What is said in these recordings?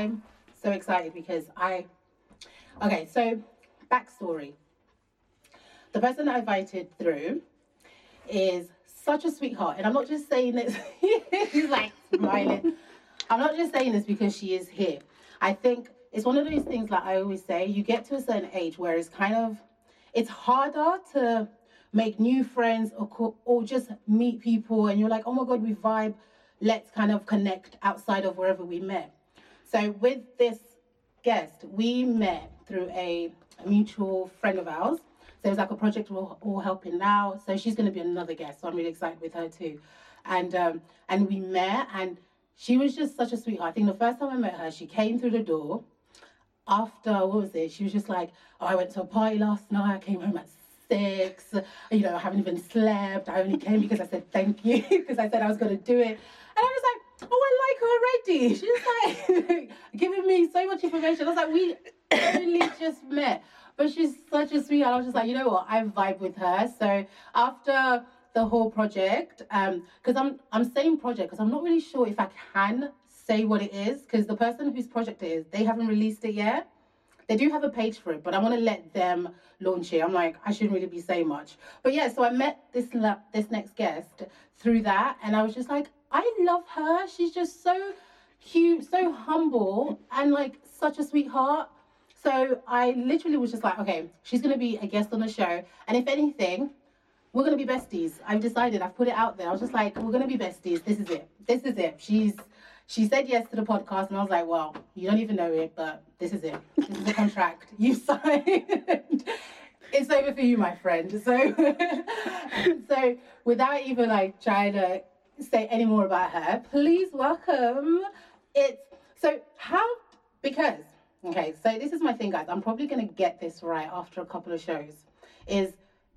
I'm so excited because I. Okay, so backstory. The person that I invited through is such a sweetheart, and I'm not just saying this. He's like smiling. I'm not just saying this because she is here. I think it's one of those things like I always say, you get to a certain age where it's kind of it's harder to make new friends or co- or just meet people and you're like, "Oh my god, we vibe. Let's kind of connect outside of wherever we met." So with this guest, we met through a, mutual friend of ours. So it was like a project we're all helping now. So she's going to be another guest. So I'm really excited with her too. And um, and we met, and she was just such a sweetheart. I think the first time I met her, she came through the door. After what was it? She was just like, "Oh, I went to a party last night. I came home at six. You know, I haven't even slept. I only came because I said thank you because I said I was going to do it." And I was like, "Oh, I like her already." She's like giving me so much information. I was like, "We only just met." But she's such a sweetheart. I was just like, you know what? I vibe with her. So after the whole project, um, because I'm I'm saying project because I'm not really sure if I can say what it is because the person whose project it is, they haven't released it yet. They do have a page for it, but I want to let them launch it. I'm like, I shouldn't really be saying much. But yeah, so I met this this next guest through that, and I was just like, I love her. She's just so cute, so humble, and like such a sweetheart. So I literally was just like, okay, she's gonna be a guest on the show, and if anything, we're gonna be besties. I've decided. I've put it out there. I was just like, we're gonna be besties. This is it. This is it. She's she said yes to the podcast, and I was like, well, you don't even know it, but this is it. This is the contract you signed. it's over for you, my friend. So, so without even like trying to say any more about her, please welcome. It's so how because okay. So this is my thing, guys. I'm probably gonna get this right after a couple of shows. Is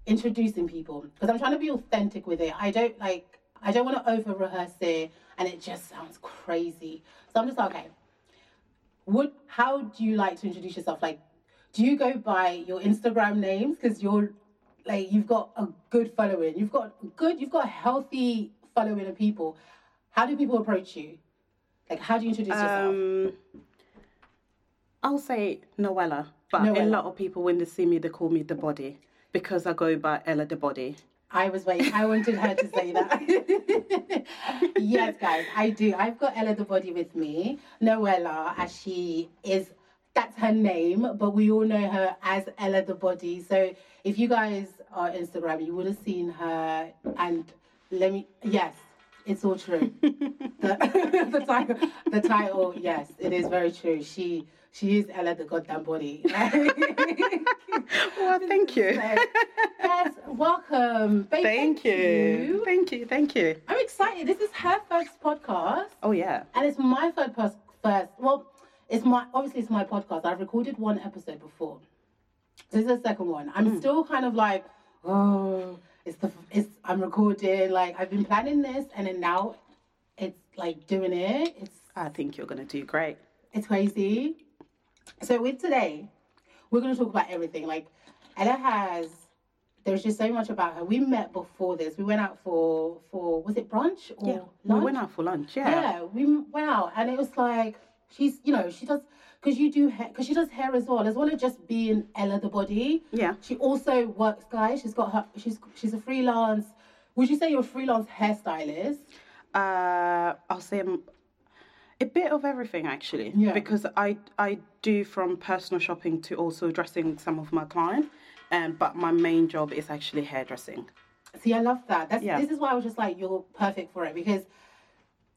introducing people because I'm trying to be authentic with it. I don't like I don't want to over rehearse it and it just sounds crazy. So I'm just like, okay, would how do you like to introduce yourself? Like, do you go by your Instagram names because you're like you've got a good following, you've got good, you've got a healthy following of people. How do people approach you? Like, how do you introduce yourself? Um, I'll say Noella, but a lot of people when they see me, they call me the body because I go by Ella the body. I was waiting. I wanted her to say that. yes, guys, I do. I've got Ella the Body with me. Noella, as she is, that's her name, but we all know her as Ella the Body. So if you guys are Instagram, you would have seen her. And let me, yes, it's all true. the, the title, the title, yes, it is very true. She, she is Ella the goddamn body. Well, thank you. So, yes, welcome. Babe, Thank you. Thank you. Thank you. I'm excited. This is her first podcast, Oh yeah. and it's my third pos- first. Well, it's my obviously it's my podcast. I've recorded one episode before. This is the second one. I'm mm. still kind of like, oh, it's the it's I'm recording. Like I've been planning this, and then now it's like doing it. It's I think you're gonna do great. it's crazy. So with today, we're gonna talk about everything. Like Ella has there's just so much about her. We met before this. We went out for for was it brunch or Yeah. We went out for lunch. Yeah. Yeah, we went out and it was like she's you know she does because you do hair because she does hair as well as well as just being Ella the body. Yeah. She also works, guys. She's got her. She's she's a freelance Would you say you're a freelance hairstylist? Uh, I'll say I'm a bit of everything actually. Yeah. Because I I do from personal shopping to also dressing some of my client, and but my main job is actually hairdressing. See, I love that. That's Yeah. this is why I was just like, you're perfect for it because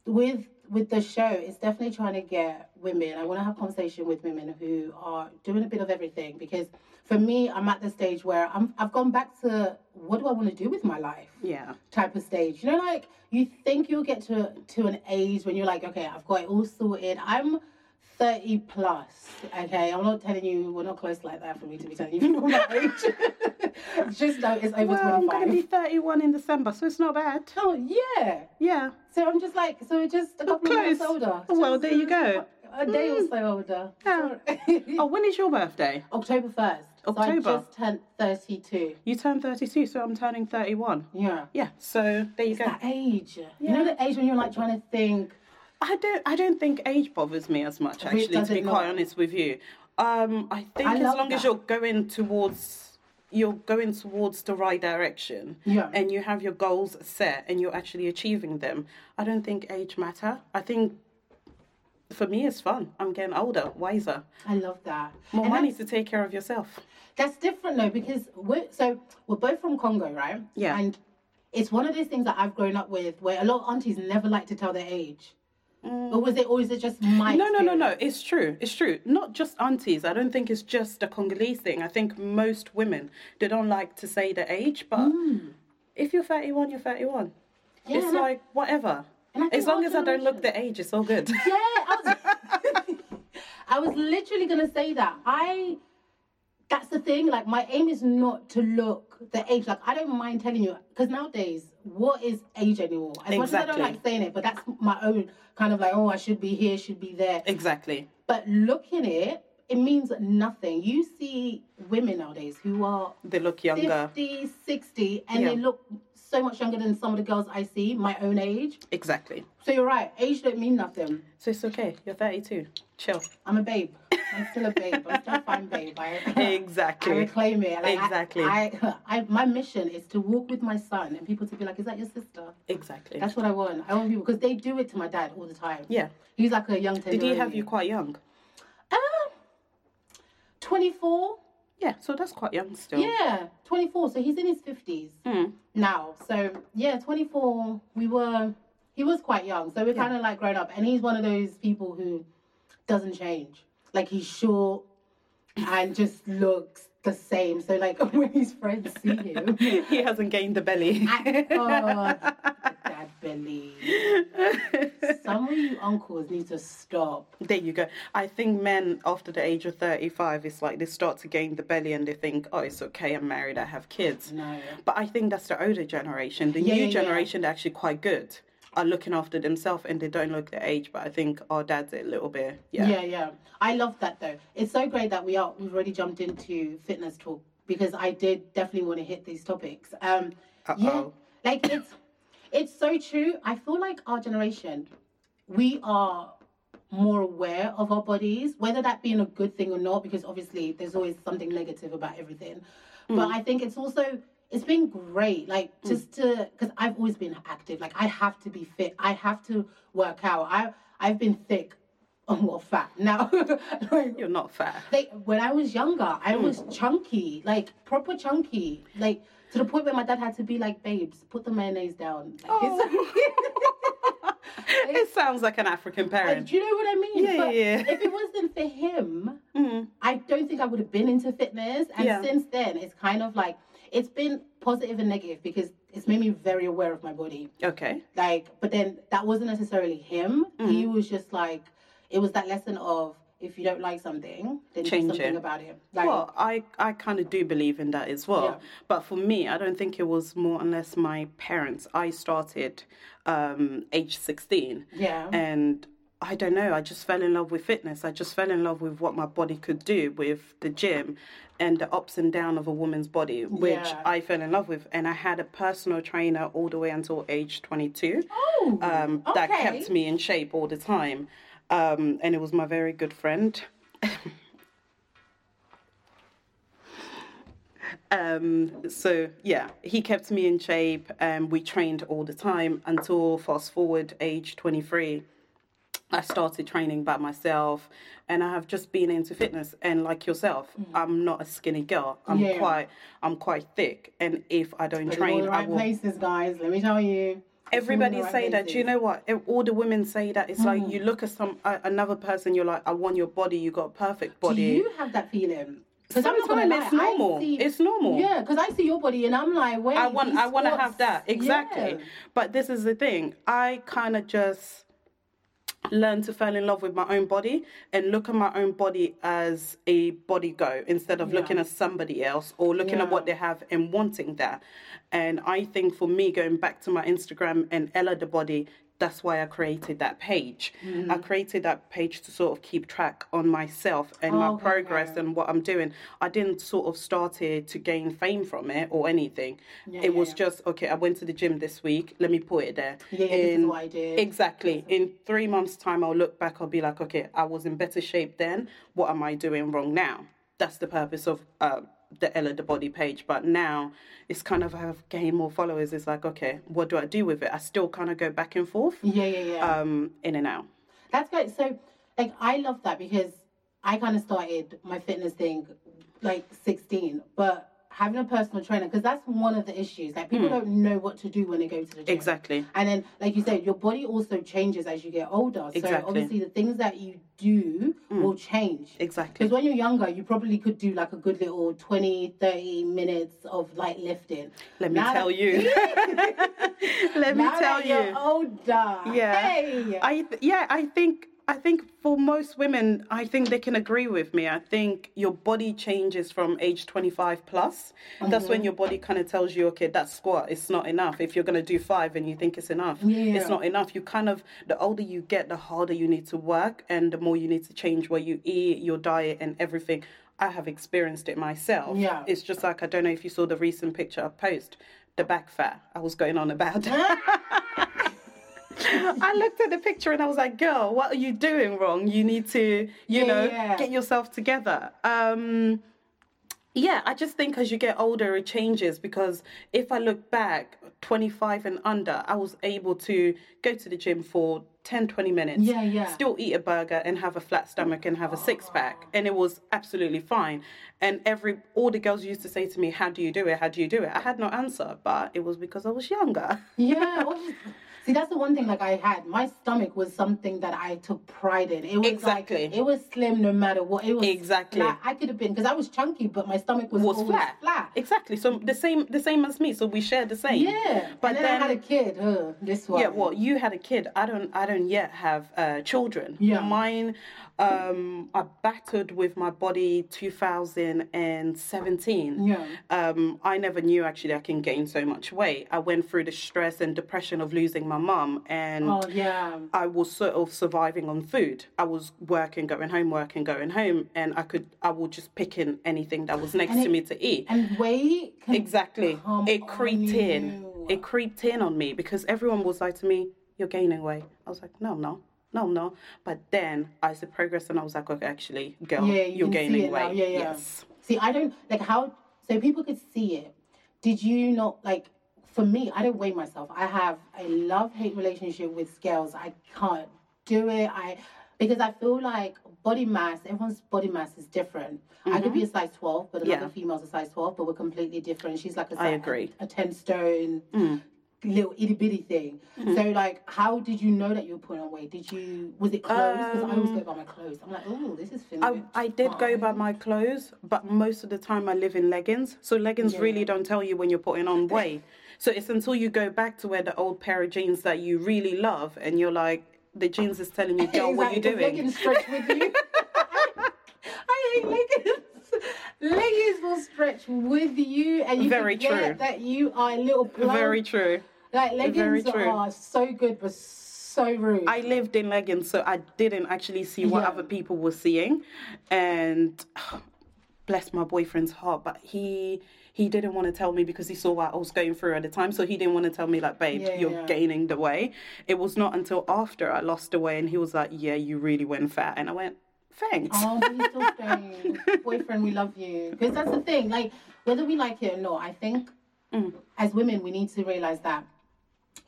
with with the show, it's definitely trying to get women. I want to have conversation with women who are doing a bit of everything because for me, I'm at the stage where I'm I've gone back to what do I want to do with my life Yeah. type of stage. You know, like you think you'll get to to an age when you're like, okay, I've got it all sorted. I'm 30 plus. Okay, I'm not telling you we're not close like that for me to be telling you my age. Just know it's over Well, I'm gonna be 31 in December, so it's not bad. Oh yeah. Yeah. So I'm just like, so we're just a couple of months close. older. Well, there you go. A day or mm. so older. Yeah. Oh, when is your birthday? October first. So I October. just turned thirty-two. You turn 32, so I'm turning 31. Yeah. Yeah. So there you It's go. that age. Yeah. You know the age when you're like trying to think. I don't. I don't think age bothers me as much. Actually, to be it quite not? honest with you, um, I think I as long as you're going towards, you're going towards the right direction, Yeah. and you have your goals set and you're actually achieving them. I don't think age matter. I think. For me, it's fun. I'm getting older, wiser, I love that. more And money to take care of yourself. that's different though because we're so we're both from Congo, right? Yeah. And it's one of those things that I've grown up with where a lot of aunties never like to tell their age. Or was it, or is it just my? Mm. No, no, no, no. It's true. It's true. Not just aunties. I don't think it's just a Congolese thing. I think most women they don't like to say their age, but if you're 31, you're 31. Mm. Yeah, it's I- like whatever. I think As long as I don't look the age, it's all good. Yeah, I was, I was literally gonna say that. I that's the thing. Like my aim is not to look the age. Like I don't mind telling you because nowadays, what is age anymore? As much as I don't like saying it, but that's my own kind of like, oh, I should be here, should be there. exactly. But looking it, it means nothing. You see women nowadays who are They look younger. 50, 60, and Yeah. they look so much younger than some of the girls I see my own age. Exactly. So you're right. Age don't mean nothing. So it's okay. You're 32. Chill. I'm a babe. I'm still a babe. I'm still a fine babe. I, I Exactly. reclaim it. Like, I- Exactly. I, I, my mission is to walk with my son and people to be like, "Is that your sister?" Exactly. That's what I want. I want people because they do it to my dad all the time. Yeah. He's like a young. Did he have you quite young? Uh, Twenty-four. Yeah. So that's quite young still. Yeah, twenty-four. So he's in his fifties Mm. now. So yeah, twenty-four. We were. He was quite young, so we're kind of like grown up, and he's one of those people who doesn't change. Like he's short and just looks the same. So like when his friends see him, he hasn't gained the belly. I, oh, belly. Some of you uncles need to stop. There you go. I think men after the age of 35, it's like they start to gain the belly and they think, oh, it's okay, I'm married, I have kids. No. But I think that's the older generation. The Yeah, new yeah, yeah. generation, they're actually quite good, are looking after themselves and they don't look their age. But I think our dads a little bit, yeah. Yeah, yeah. I love that though. It's so great that we are we've already jumped into fitness talk because I did definitely want to hit these topics. Um yeah. Uh-oh. Like it's it's so true. I feel like our generation we are more aware of our bodies, whether that being a good thing or not, because obviously there's always something negative about everything. But mm. I think it's also it's been great, like mm. just to because I've always been active. Like I have to be fit. I have to work out. I I've been thick, oh, well, fat now. like, You're not fat. like when I was younger, I mm. was chunky, like proper chunky, like to the point where my dad had to be like, "Babes, put the mayonnaise down." Like, it's- it sounds like an African Like, parent. do you know what I mean? Yeah, But yeah, yeah. If it wasn't for him, Mm. I don't think I would have been into fitness. And Yeah. since then, it's kind of like it's been positive and negative because it's made me very aware of my body. Okay. Like, but then that wasn't necessarily him. Mm. He was just like, it was that lesson of if you don't like something, then Change do something it. about it. Like, Well, I, I kind of do believe in that as well. Yeah. But for me, I don't think it was more unless my parents. I started um, age 16. yeah. And I don't know, I just fell in love with fitness. I just fell in love with what my body could do with the gym and the ups and downs of a woman's body, which Yeah. I fell in love with. And I had a personal trainer all the way until age 22 oh, um, that okay. kept me in shape all the time. Um, and it was my very good friend. Um, so yeah, he kept me in shape and we trained all the time until fast forward age 23. I started training by myself and I have just been into fitness and like yourself, I'm not a skinny girl. I'm Mm. Yeah. quite I'm quite thick and if I don't Put it in all train the I right will places, guys. Let me tell you. It's in all Everybody say that. Do you know what? If All the women say that. It's Mm. like you look at some uh, another person, you're like, I want your body. You got a perfect body. Do you have that feeling? Because I'm not gonna Sometimes lie, it's normal. See, It's normal. Yeah, because I see your body and I'm like, wait. I want I want to have that exactly. Yeah. But this is the thing. I kind of just learned to fall in love with my own body and look at my own body as a body go instead of Yeah. looking at somebody else or looking at what they have and wanting that. And I think for me going back to my Instagram and Ella the body that's why I created that page. Mm-hmm. I created that page to sort of keep track on myself and my Oh, Okay. progress and what I'm doing. I didn't sort of started to gain fame from it or anything. Yeah, it yeah, was yeah. just okay. I went to the gym this week. Let me put it there. Yeah, yeah, this is what I did. Exactly. In three months' time, I'll look back. I'll be like, okay, I was in better shape then. What am I doing wrong now? That's the purpose of uh, the Ella the Body page. But now it's kind of I've gained more followers. It's like, okay, what do I do with it? I still kind of go back and forth, Yeah, yeah, yeah. um, in and out. That's great. So, like, I love that because I kind of started my fitness thing like 16, but having a personal trainer, because that's one of the issues. Like, people hmm. don't know what to do when they go to the gym. Exactly. And then, like you said, your body also changes as you get older. exactly. So, obviously, the things that you do hmm. will change. Exactly. Because when you're younger, you probably could do like a good little 20, 30 minutes of light lifting. Let me Now tell that- you. Let me Now tell that you. you're older. Yeah. Hey. I th- yeah, I think I think for most women, I think they can agree with me. I think your body changes from age 25 plus. That's Mm-hmm. when your body kind of tells you, okay, that squat is not enough. If you're going to do 5 and you think it's enough, Yeah. it's not enough. You kind of the older you get, the harder you need to work and the more you need to change what you eat, your diet and everything. I have experienced it myself. Yeah. It's just like I don't know if you saw the recent picture I post, the back fat. I was going on about. I looked at the picture and I was like, girl, what are you doing wrong? You need to, you Yeah, know, yeah. get yourself together. Um, yeah, I just think as you get older, it changes because if I look back, 25 and under, I was able to go to the gym for 10, 20 minutes. Yeah, yeah. Still eat a burger and have a flat stomach and have a six pack. And it was absolutely fine. And every, all the girls used to say to me, How do you do it? How do you do it? I had no answer, but it was because I was younger. Yeah. See, that's the one thing like I had. My stomach was something that I took pride in. It was Exactly. like it was slim no matter what. It was Exactly. flat. I could have been because I was chunky, but my stomach was, was flat. flat. Exactly. So the same the same as me. So we share the same. Yeah. But and then, then, I had a kid. Uh, this one. yeah, well, you had a kid. I don't I don't yet have uh, children. Yeah. Mine um I battered with my body 2017. Yeah. Um I never knew actually I can gain so much weight. I went through the stress and depression of losing my mum and Oh yeah. I was sort of surviving on food. I was working, going home, working, going home, and I could I would just pick in anything that was next And to it- me to eat. And weight. Exactly. It creeped in. It creeped in on me because everyone was like to me, You're gaining weight. I was like, No, no, no, no. But then as it progress, and I was like, Okay, actually, girl, Yeah, you see gaining weight. Yeah, yeah. Yes. See, I don't like how so people could see it. Did you not like? For me, I don't weigh myself. I have a love hate relationship with scales. I can't do it. I because I feel like body mass. Everyone's body mass is different. I could be a size twelve, but another Mm-hmm. Yeah. female's a size twelve, but we're completely different. She's like a I agree. a, ten stone. Mm. Little itty bitty thing. Mm-hmm. So, like, how did you know that you were putting on weight? Did you was it clothes? Because I always Um, go by my clothes. I'm like, oh, this is I. I did go by my clothes, but most of the time I live in leggings. So leggings Yeah. really don't tell you when you're putting on weight. So it's until you go back to wear the old pair of jeans that you really love and you're like, the jeans is telling you, girl, what you Exactly, 'cause doing? Leggings stretch with you. I hate leggings. Leggings will stretch with you, and you Very forget true. that you are a little plump. Very true. Like leggings are so good, but so rude. I lived in leggings, so I didn't actually see what Yeah. other people were seeing. And bless my boyfriend's heart, but he he didn't want to tell me because he saw what I was going through at the time. So he didn't want to tell me like, babe, Yeah, you're yeah. gaining the weight. It was not until after I lost the weight and he was like, Yeah, you really went fat. And I went, thanks. Oh, please still staying. Boyfriend, we love you. Because that's the thing. Like, whether we like it or not, I think Mm. as women, we need to realize that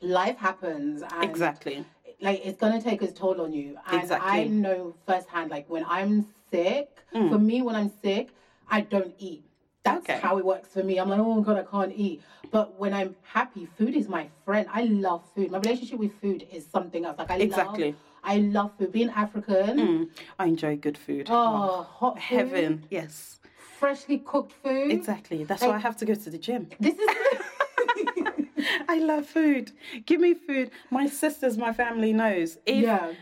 life happens. And exactly. Like, it's going to take its toll on you. And Exactly. I know firsthand, like, when I'm sick, Mm. for me, when I'm sick, I don't eat. That's Okay. how it works for me. I'm like, oh my God, I can't eat. But when I'm happy, food is my friend. I love food. My relationship with food is something else. Like I Exactly. love, I love food. Being African, Mm. I enjoy good food. oh, hot food, Heaven. Yes. freshly cooked food. Exactly. That's why I have to go to the gym. This is I love food. Give me food. My sisters, my family knows. If yeah.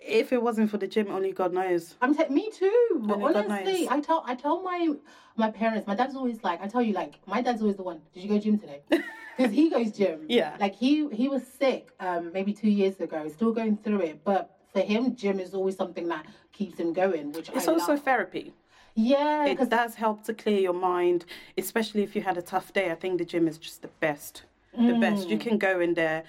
if it wasn't for the gym, only God knows. I'm t- me too. Only honestly. I tell I tell my my parents. My dad's always like, I tell you, like my dad's always the one. Did you go gym today? Because he goes gym. Yeah. Like he he was sick um maybe two years ago, still going through it, but. For him, gym is always something that keeps him going, which It's I also love. therapy. Yeah, It because does help to clear your mind, especially if you had a tough day. I think the gym is just the best. The best. Mm. You can go in there,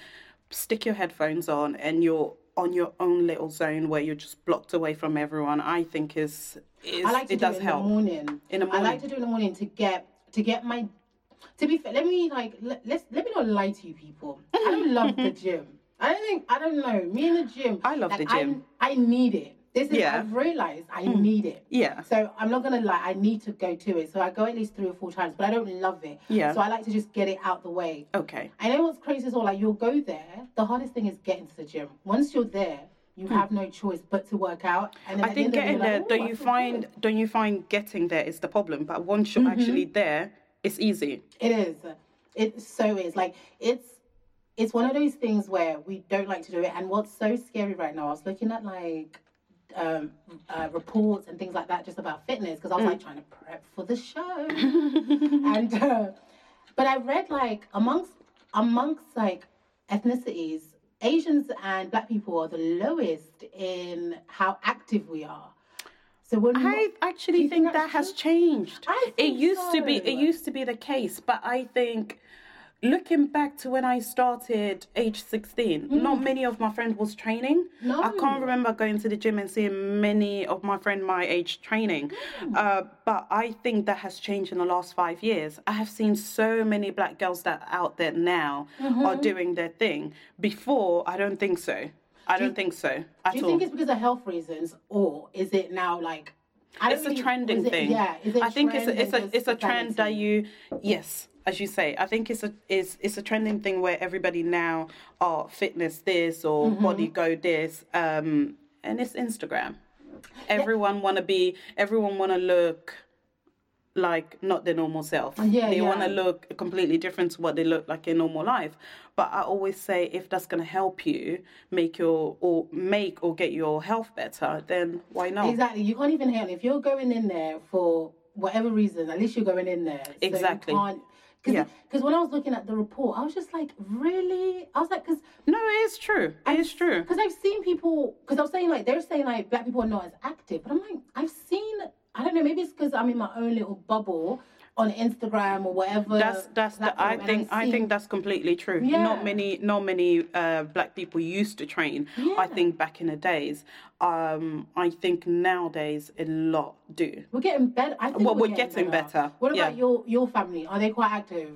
stick your headphones on, and you're on your own little zone where you're just blocked away from everyone. I think is, is I like to it do does it in help. the morning. In the morning, I like to do it in the morning to get to get my. To be fair, let me like let, let's let me not lie to you people. I don't love the gym. I don't think I don't know. Me in the gym. I love like, the gym. I, I need it. This is Yeah. Hmm. I've realized I need it. Yeah. So I'm not gonna lie. I need to go to it. So I go at least three or four times, but I don't love it. Yeah. So I like to just get it out the way. Okay. I know what's crazy is all Like you'll go there. The hardest thing is getting to the gym. Once you're there, you have no choice but to work out. And then Hmm. I the think it, getting there, like, don't you find good." don't you find getting there is the problem? But once you're Mm-hmm. actually there, it's easy. It is. It so is. Like it's it's one of those things where we don't like to do it. And what's so scary right now, I was looking at like um, uh, reports and things like that just about fitness because I was like trying to prep for the show. and uh, but I read like amongst amongst like ethnicities, Asians and Black people are the lowest in how active we are. So when I actually think, think that has changed. It used to be it used to be the case, but I think looking back to when I started age 16, mm. not many of my friends was training. No. I can't remember going to the gym and seeing many of my friend my age training. Mm. Uh, but I think that has changed in the last five years. I have seen so many black girls that are out there now are mm-hmm. doing their thing. Before, I don't think so. I don't think so at Do you all. think it's because of health reasons, or is it now like? I it's a really- trending it- thing. Yeah, is it I think it's a, it's a it's a trend that you yes, as you say. I think it's a it's it's a trending thing where everybody now are fitness this or Mm-hmm. body go this, um, and it's Instagram. Everyone wanna be everyone wanna look like not their normal self. Yeah, they yeah. want to look completely different to what they look like in normal life. But I always say if that's going to help you make your or make or get your health better, then why not? Exactly. You can't even hate. If you're going in there for whatever reason, at least you're going in there. So you Exactly. can't- Cause, Yeah. Because when I was looking at the report, I was just like, really? I was like, because No, it is true. It is true. because I've seen people. Because I was saying like they're saying like black people are not as active, but I'm like, I've seen. I don't know. Maybe it's because I'm in my own little bubble on Instagram or whatever. That's that's the, I think I see- think that's completely true. Yeah. Not many not many uh, black people used to train. I think back in the days. Um, I think nowadays a lot do. we're getting better. I think Well, we're, we're getting better, What about yeah. your your family? Are they quite active?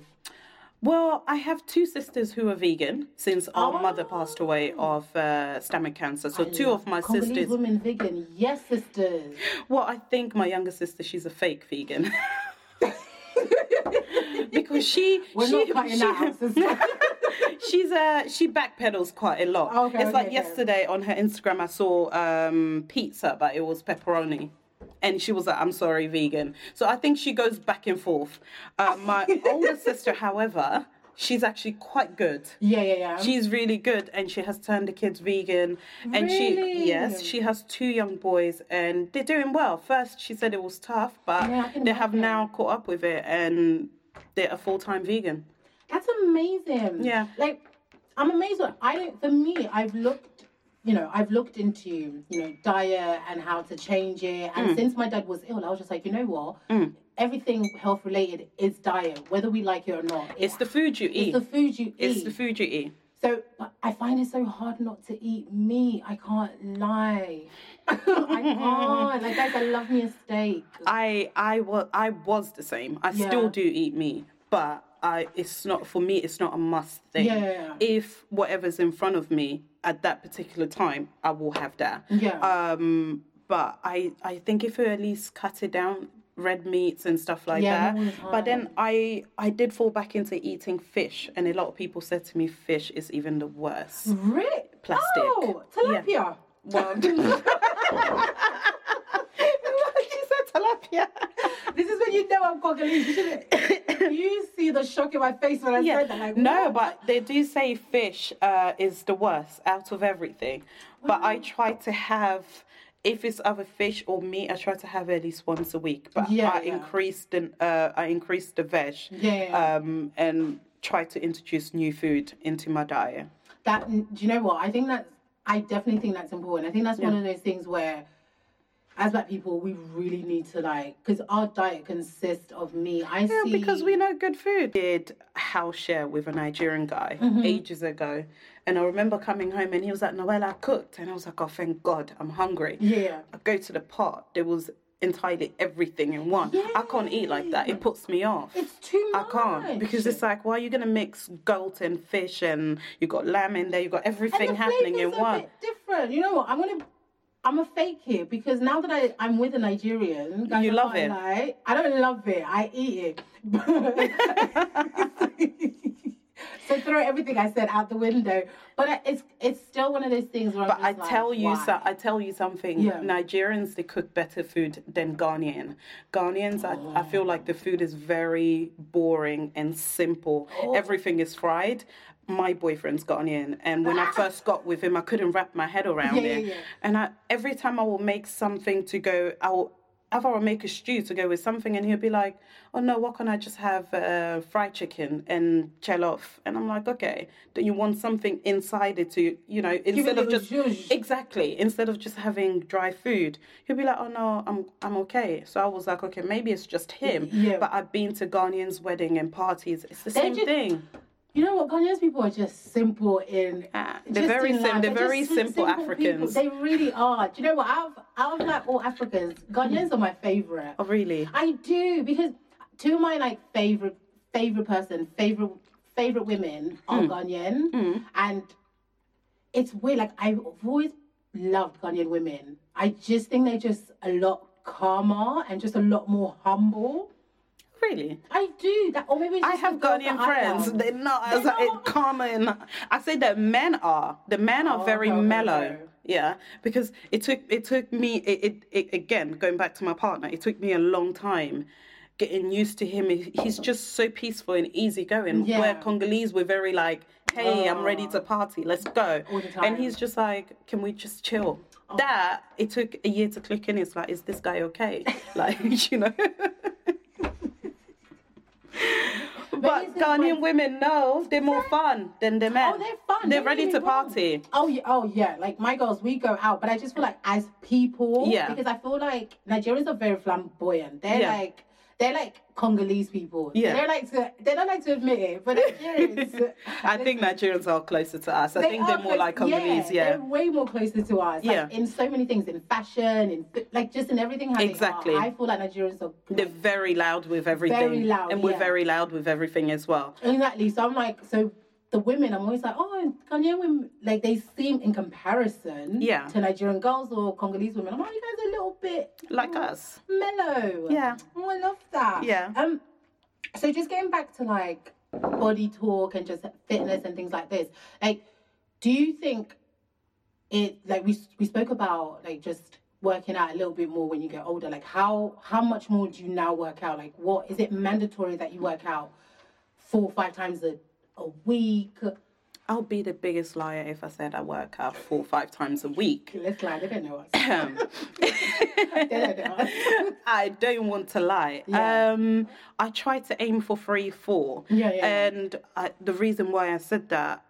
Well, I have two sisters who are vegan since our mother passed away of uh, stomach cancer. So two of my Congolese sisters. women vegan. Yes, sisters. Well, I think my younger sister, she's a fake vegan. because she We're she, she, she's uh she backpedals quite a lot. Okay, it's okay, like okay. yesterday on her Instagram I saw um pizza but it was pepperoni. And she was like, I'm sorry, vegan. So I think she goes back and forth. Uh, my older sister, however, she's actually quite good. Yeah, yeah, yeah. She's really good and she has turned the kids vegan. And she Really? yes, she has two young boys and they're doing well. First she said it was tough, but Yeah, they have imagine. now caught up with it and they're a full time vegan. That's amazing. Yeah. Like, I'm amazed. What I don't. For me, I've looked. You know, I've looked into you know diet and how to change it. Mm. And since my dad was ill, I was just like, you know what? Everything health related is diet, whether we like it or not. It's the food you eat. It's the food you eat. It's the food you eat. So but I find it so hard not to eat meat. I can't lie. I can't. Like guys, I love me a steak. I I was I was the same. I Yeah. still do eat meat, but I it's not for me. It's not a must thing. Yeah. If whatever's in front of me at that particular time, I will have that. Yeah. Um, but I I think if you at least cut it down, red meats and stuff like Yeah, that. the But then I I did fall back into eating fish, and a lot of people said to me, fish is even the worst. Really? Plastic. Oh, tilapia. Well, she said tilapia. This is when you know I'm it? you see the shock in my face when I said that. Like, no, what? but they do say fish uh, is the worst out of everything. But I try to have, if it's other fish or meat, I try to have at least once a week. But Yeah, I yeah. increased the uh, I increased the veg, Yeah. um, and try to introduce new food into my diet. that do you know what? I think that's I definitely think that's important. I think that's one of those things where as black people we really need to like because our diet consists of meat. I Yeah, see because we know good food. Did house share with a Nigerian guy Mm-hmm. ages ago, and I remember coming home and he was like, "Noel, I cooked," and I was like, "Oh, thank God, I'm hungry." Yeah. I go to the pot. There was entirely everything in one. I can't eat like that. It puts me off. It's too much. I can't because it's like, why are you gonna mix goat and fish and you got lamb in there? You got everything happening in flavors are a one. bit different. You know what? I'm gonna I'm a fake here because now that I, I'm with a Nigerian, guys, You I love it. lie, I don't love it. I eat it. so throw everything I said out the window. But it's it's still one of those things where But I'm I just like, tell you, so, I tell you something. Yeah. Nigerians they cook better food than Ghanaian. Ghanaians, I, I feel oh. like the food is very boring and simple. Oh. Everything is fried. My boyfriend's Ghanaian, and when I first got with him, I couldn't wrap my head around Yeah, it. yeah, yeah. And I, every time I will make something to go, I will. Either I'll make a stew to go with something, and he'll be like, "Oh no, why can't I just have uh, fried chicken and jollof?" And I'm like, "Okay, do you want something inside it to, you know, instead of just. Exactly. Instead of just having dry food, he'll be like, "Oh no, I'm I'm okay." So I was like, "Okay, maybe it's just him." Yeah. But I've been to Ghanaians' wedding and parties. It's the They're same just- thing. You know what? Ghanaian people are just simple in. Ah, they're very in sim- they're very simple people. Africans. They really are. Do you know what? I've I've like all Africans, Ghanaians are my favorite. Oh really? I do because two of my like favorite favorite person favorite favorite women are Mm. Ghanaian, and it's weird. Like I've always loved Ghanaian women. I just think they're just a lot calmer and just a lot more humble. Really? I do that, or maybe I have Ghanaian friends. They're not as They're uh, not? and I say that men are. The men are Oh, very okay, mellow. okay. Yeah, because it took it took me it, it, it again going back to my partner. It took me a long time getting used to him. He's just so peaceful and easygoing. Yeah. Where Congolese we're very like, hey, I'm ready to party. Let's go. And he's just like, can we just chill? That it took a year to click in. It's like, is this guy okay? like you know. But Ghanaian women know they're more fun than the oh, men. Oh, they're fun. They're Don't ready to party. Oh yeah, oh yeah. Like my girls, we go out, but I just feel like as people, Yeah. because I feel like Nigerians are very flamboyant. They're Yeah. like they're like Congolese people. Yeah. They're like to they don't like to admit it, but Nigerians. Uh, I think Nigerians are closer to us. I they think they're more close- like Congolese. Yeah. they're way more closer to us. Yeah. like, in so many things, in fashion, in like just in everything. How Exactly. I feel like Nigerians are They're very loud with everything. Very loud, And we're yeah. very loud with everything as well. Exactly. So I'm like, so the women, I'm always like, oh, Ghanaian women, like they seem in comparison Yeah. to Nigerian girls or Congolese women. I'm like, you guys are a little bit Like more us. mellow. Yeah. Oh, I love that. Yeah. Um, so just getting back to like body talk and just fitness and things like this, like, do you think it like we we spoke about like just working out a little bit more when you get older like how how much more do you now work out like what is it mandatory that you work out four or five times a, a week I'll be the biggest liar if I said I work out four or five times a week. let's lie they don't know us they don't know us I don't want to lie. Yeah. Um, I try to aim for three, four. Yeah, yeah, yeah. And I, the reason why I said that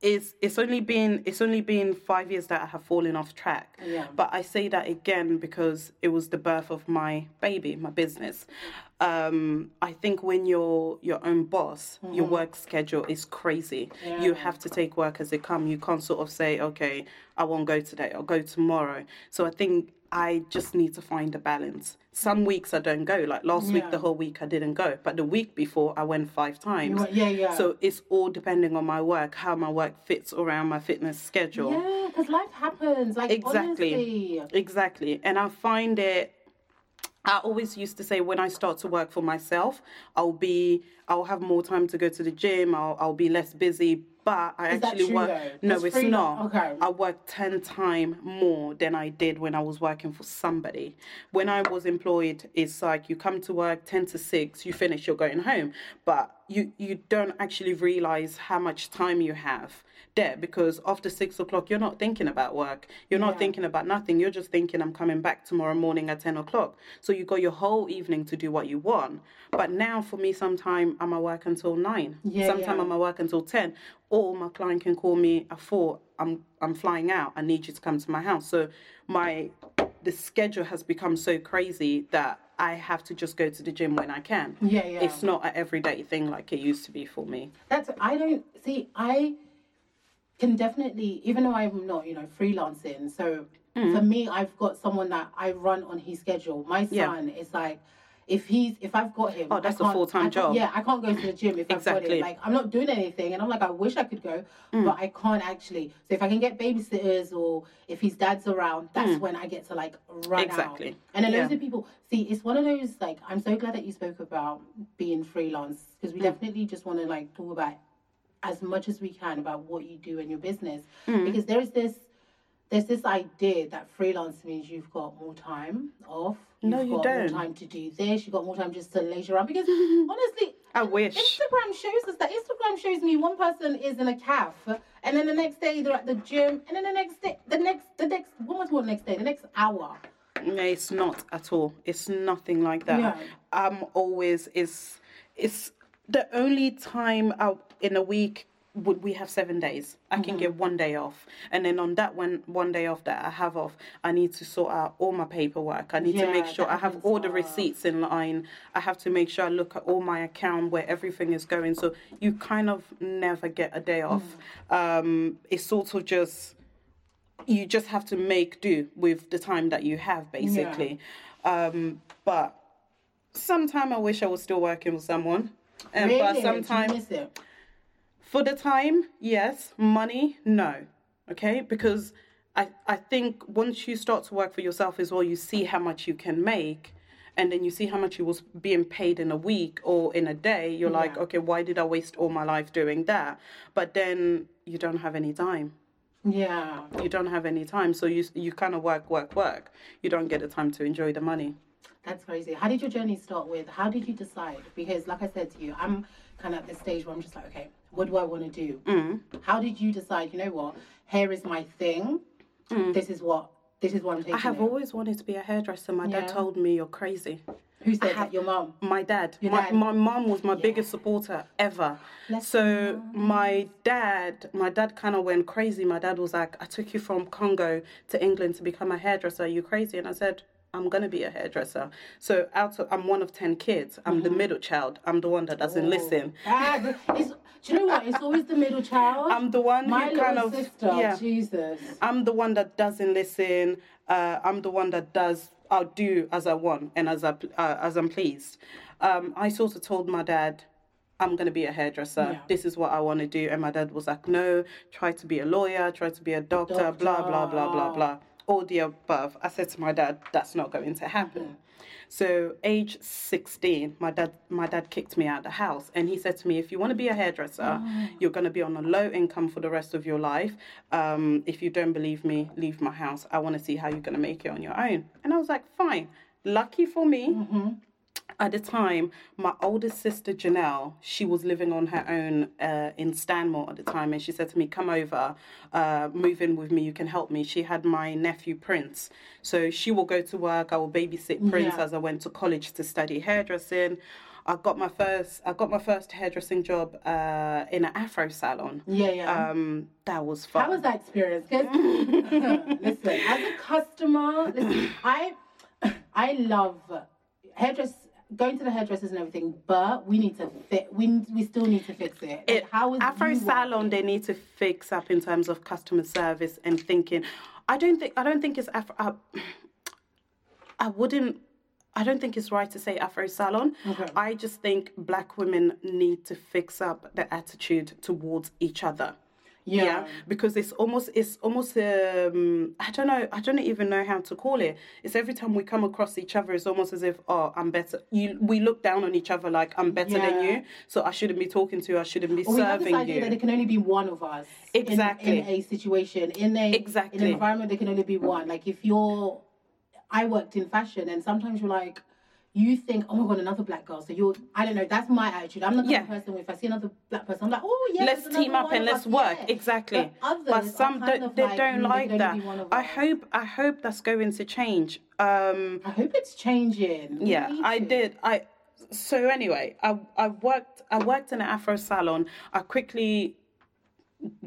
is it's only been it's only been five years that I have fallen off track. Yeah. But I say that again because it was the birth of my baby, my business. Um, I think when you're your own boss, your work schedule is crazy. You have to take work as it comes. You can't sort of say, okay, I won't go today. I'll go tomorrow. So I think I just need to find a balance. Some weeks I don't go. Like last week, the whole week I didn't go, but the week before I went five times. went- yeah, yeah. So it's all depending on my work, how my work fits around my fitness schedule. Yeah, because life happens. Like Exactly. honestly. Exactly. And I find it I always used to say when I start to work for myself, I'll be I'll have more time to go to the gym, I'll I'll be less busy, but I Is actually true, work though? No, That's it's freedom. not. Okay. I work 10 times more than I did when I was working for somebody. When I was employed, it's like you come to work 10 to 6, you finish, you're going home. But you, you don't actually realize how much time you have there because after 6 o'clock, you're not thinking about work. You're not Yeah. thinking about nothing. You're just thinking, I'm coming back tomorrow morning at 10 o'clock. So you got your whole evening to do what you want. But now for me, sometime I'm at work until 9. Yeah, sometime yeah. I'm at work until 10 or my client can call me at 4 I'm I'm flying out I need you to come to my house so my the schedule has become so crazy that I have to just go to the gym when I can Yeah, yeah. it's not an everyday thing like it used to be for me That's I don't see. I can definitely, even though I'm not, you know, freelancing. So Mm. for me, I've got someone that I run on his schedule. My Yeah. son is like, if he's if I've got him, Oh, that's a full-time job. Yeah, I can't go to the gym if I've got Exactly. it. Like I'm not doing anything, and I'm like, I wish I could go, Mm. but I can't actually. So if I can get babysitters or if his dad's around, that's when I get to like run Mm. Exactly. out. And then Yeah. loads of people see. It's one of those like I'm so glad that you spoke about being freelance because we Mm. definitely just want to like talk about as much as we can about what you do in your business Mm. because there's this there's this idea that freelance means you've got more time off. You've No, you got don't. more time to do this. You've got more time just to leisure around. Because honestly, I wish Instagram shows us that. Instagram shows me one person is in a calf, and then the next day they're at the gym, and then the next day, the next, the next, what was the next day? The next hour. No, it's not at all. It's nothing like that. Yeah. I'm always it's it's the only time out in a week would we have seven days. I can get one day off, and then on that one one day off that I have off, I need to sort out all my paperwork. I need to make sure I have all the receipts in line. I have to make sure I look at all my account where everything is going. So you kind of never get a day off. Um, it's sort of just you just have to make do with the time that you have basically um but sometime i wish i was still working with someone and really? but sometimes? For the time yes. Money no. Okay? Because i i think once you start to work for yourself as well you see how much you can make. And then you see how much you was being paid in a week or in a day. You're like okay why did i waste all my life doing that? But then you don't have any time. Yeah. you don't have any time. So you you kind of work work work. You don't get the time to enjoy the money. That's crazy. How did your journey start with? How did you decide? Because, like I said to you, I'm kind of at the stage where I'm just like, okay, what do I want to do? Mm. How did you decide? You know what? Hair is my thing. This is what. This is what I'm taking. Mm. I have it. always wanted to be a hairdresser. My dad told me you're crazy. Who said that? Your mum. My dad. Your my, dad? my mom was my biggest supporter ever. Bless so my dad, my dad kind of went crazy. My dad was like, "I took you from Congo to England to become a hairdresser. Are you crazy?" And I said. I'm gonna be a hairdresser. So out of I'm one of ten kids. I'm the middle child. I'm the one that doesn't listen. Ah, it's, do you know what? It's always the middle child. I'm the one my who kind of sister. yeah. Jesus. I'm the one that doesn't listen. Uh, I'm the one that does. I'll do as I want and as I uh, as I'm pleased. Um, I sort of told my dad, I'm gonna be a hairdresser. Yeah. This is what I want to do, and my dad was like, No, try to be a lawyer, try to be a doctor, blah blah blah blah blah. All the above. I said to my dad, That's not going to happen. So age 16, my dad my dad kicked me out of the house and he said to me, if you want to be a hairdresser, you're going to be on a low income for the rest of your life. Um, if you don't believe me, leave my house. I want to see how you're going to make it on your own. And I was like, fine. Lucky for me, at the time, my oldest sister Janelle, she was living on her own uh, in Stanmore at the time, and she said to me, "Come over, uh, move in with me. You can help me." She had my nephew Prince, so she will go to work. I will babysit Prince Yeah. as I went to college to study hairdressing. I got my first, I got my first hairdressing job uh, in an Afro salon. Yeah, yeah. Um, that was fun. How was that experience? 'Cause- listen, as a customer, listen, I I love hairdress going to the hairdressers and everything, but we need to fit. We we still need to fix it. Like, how is Afro Salon they need to fix up in terms of customer service and thinking. I don't think I don't think it's Afro. I, I wouldn't. I don't think it's right to say Afro Salon. Okay. I just think black women need to fix up their attitude towards each other. Yeah. because it's almost it's almost um I don't know I don't even know how to call it. It's every time we come across each other, it's almost as if oh I'm better. You we look down on each other like I'm better than you, so I shouldn't be talking to you. I shouldn't be Or we have this serving idea you. that it can only be one of us. Exactly. In, a situation, in a in Exactly. an environment, there can only be one. Like if you're, I worked in fashion, and sometimes you're like. You think, oh my god, another black girl. So you're, I don't know. That's my attitude. I'm the kind Yeah. of person. If I see another black person, I'm like, oh yeah. let's team up and let's work yeah. exactly But but some don't, they like, don't mm, they like that only be i hope i hope that's going to change um I hope it's changing. We yeah i did i so anyway i i worked i worked in an afro salon i quickly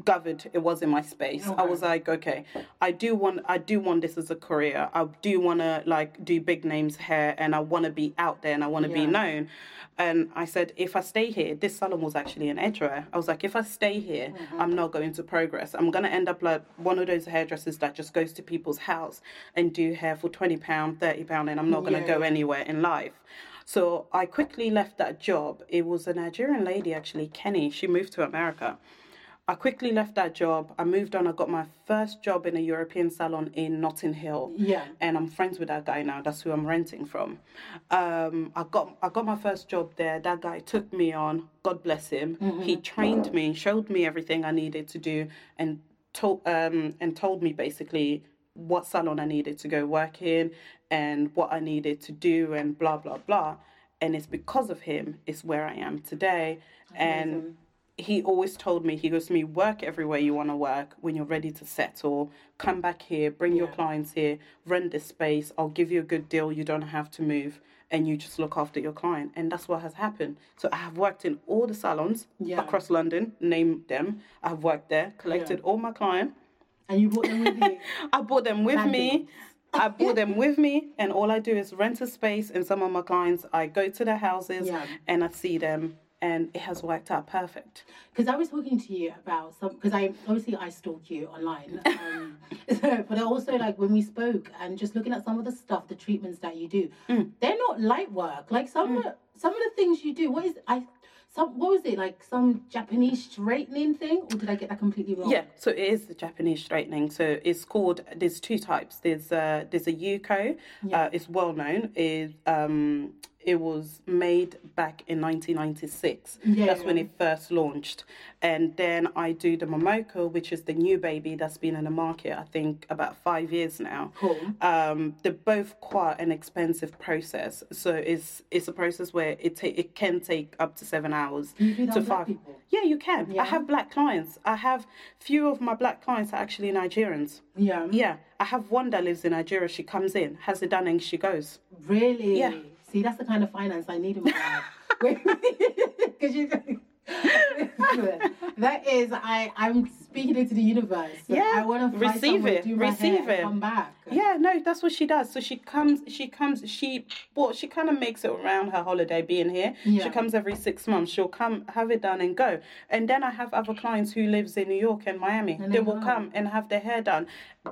gathered it was in my space. I was like okay i do want i do want this as a career. I do want to like do big names hair and i want to be out there and i want to be known. And i said if i stay here this salon was actually in edgware i was like if i stay here Mm-hmm. i'm not going to progress. I'm going to end up like one of those hairdressers that just goes to people's house and do hair for 20 pound 30 pound and i'm not going to Yeah, go anywhere in life. So I quickly left that job. It was a Nigerian lady, actually, Kenny. She moved to America. I quickly left that job. I moved on. I got my first job in a European salon in Notting Hill. Yeah. And I'm friends with that guy now. That's who I'm renting from. Um, I got I got my first job there. That guy took me on. God bless him. He trained me, showed me everything I needed to do, and told um and told me basically what salon I needed to go work in and what I needed to do and blah blah blah. And it's because of him it's where I am today. And he always told me, he goes to me, work everywhere you want to work. When you're ready to settle, come back here, bring your clients here, rent this space. I'll give you a good deal. You don't have to move. And you just look after your client. And that's what has happened. So I have worked in all the salons Yeah. across London, name them. I've worked there, collected all my client. And you brought them with you. I brought them with me. I brought them with me, and all I do is rent a space. And some of my clients, I go to their houses Yeah. and I see them, and it has worked out perfect. Because I was talking to you about some. Because I obviously I stalk you online, um, so, but also like when we spoke and just looking at some of the stuff, the treatments that you do, Mm. they're not light work. Like some of some of the things you do. What is I? Some what was it like? Some Japanese straightening thing, or did I get that completely wrong? Yeah, so it is the Japanese straightening. So it's called. There's two types. There's uh there's a Yuko. Uh, it's well known. Is um it was made back in 1996. Yeah, that's when it first launched. And then I do the Momoko, which is the new baby that's been in the market. I think about five years now. Cool. Um, they're both quite an expensive process. So it's it's a process where it ta- it can take up to seven hours You do that to five. people? Yeah, you can. Yeah. I have black clients. I have few of my black clients are actually Nigerians. Yeah. Yeah, I have one that lives in Nigeria. She comes in, has it done, and she goes. Really? Yeah. See, that's the kind of finance I need in my life. Because you. that is, I I'm speaking into the universe. Yeah, I want to receive it, do receive it. Come back. Yeah, no, that's what she does. So she comes, she comes, she well, she kind of makes it around her holiday being here. Yeah. She comes every six months. She'll come, have it done, and go. And then I have other clients who lives in New York and Miami. And they they will come and have their hair done.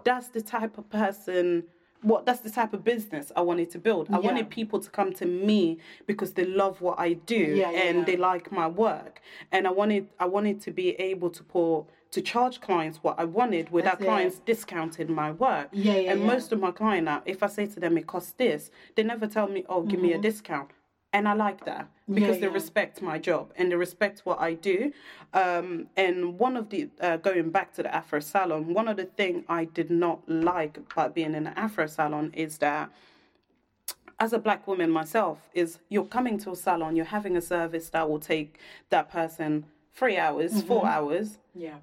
That's the type of person. What that's the type of business I wanted to build. I Yeah. wanted people to come to me because they love what I do Yeah, yeah, and they like my work. And I wanted I wanted to be able to pour to charge clients what I wanted without clients discounting my work. Yeah, yeah, and most of my client now, if I say to them it costs this, they never tell me, "Oh, give me a mm-hmm. discount," and I like that because. Yeah, they yeah. respect my job and they respect what I do. Um, and one of the uh, going back to the Afro salon, one of the thing I did not like about being in the Afro salon is that as a black woman myself is you're coming to a salon you're having a service that will take that person three hours Mm-hmm. four hours Yeah.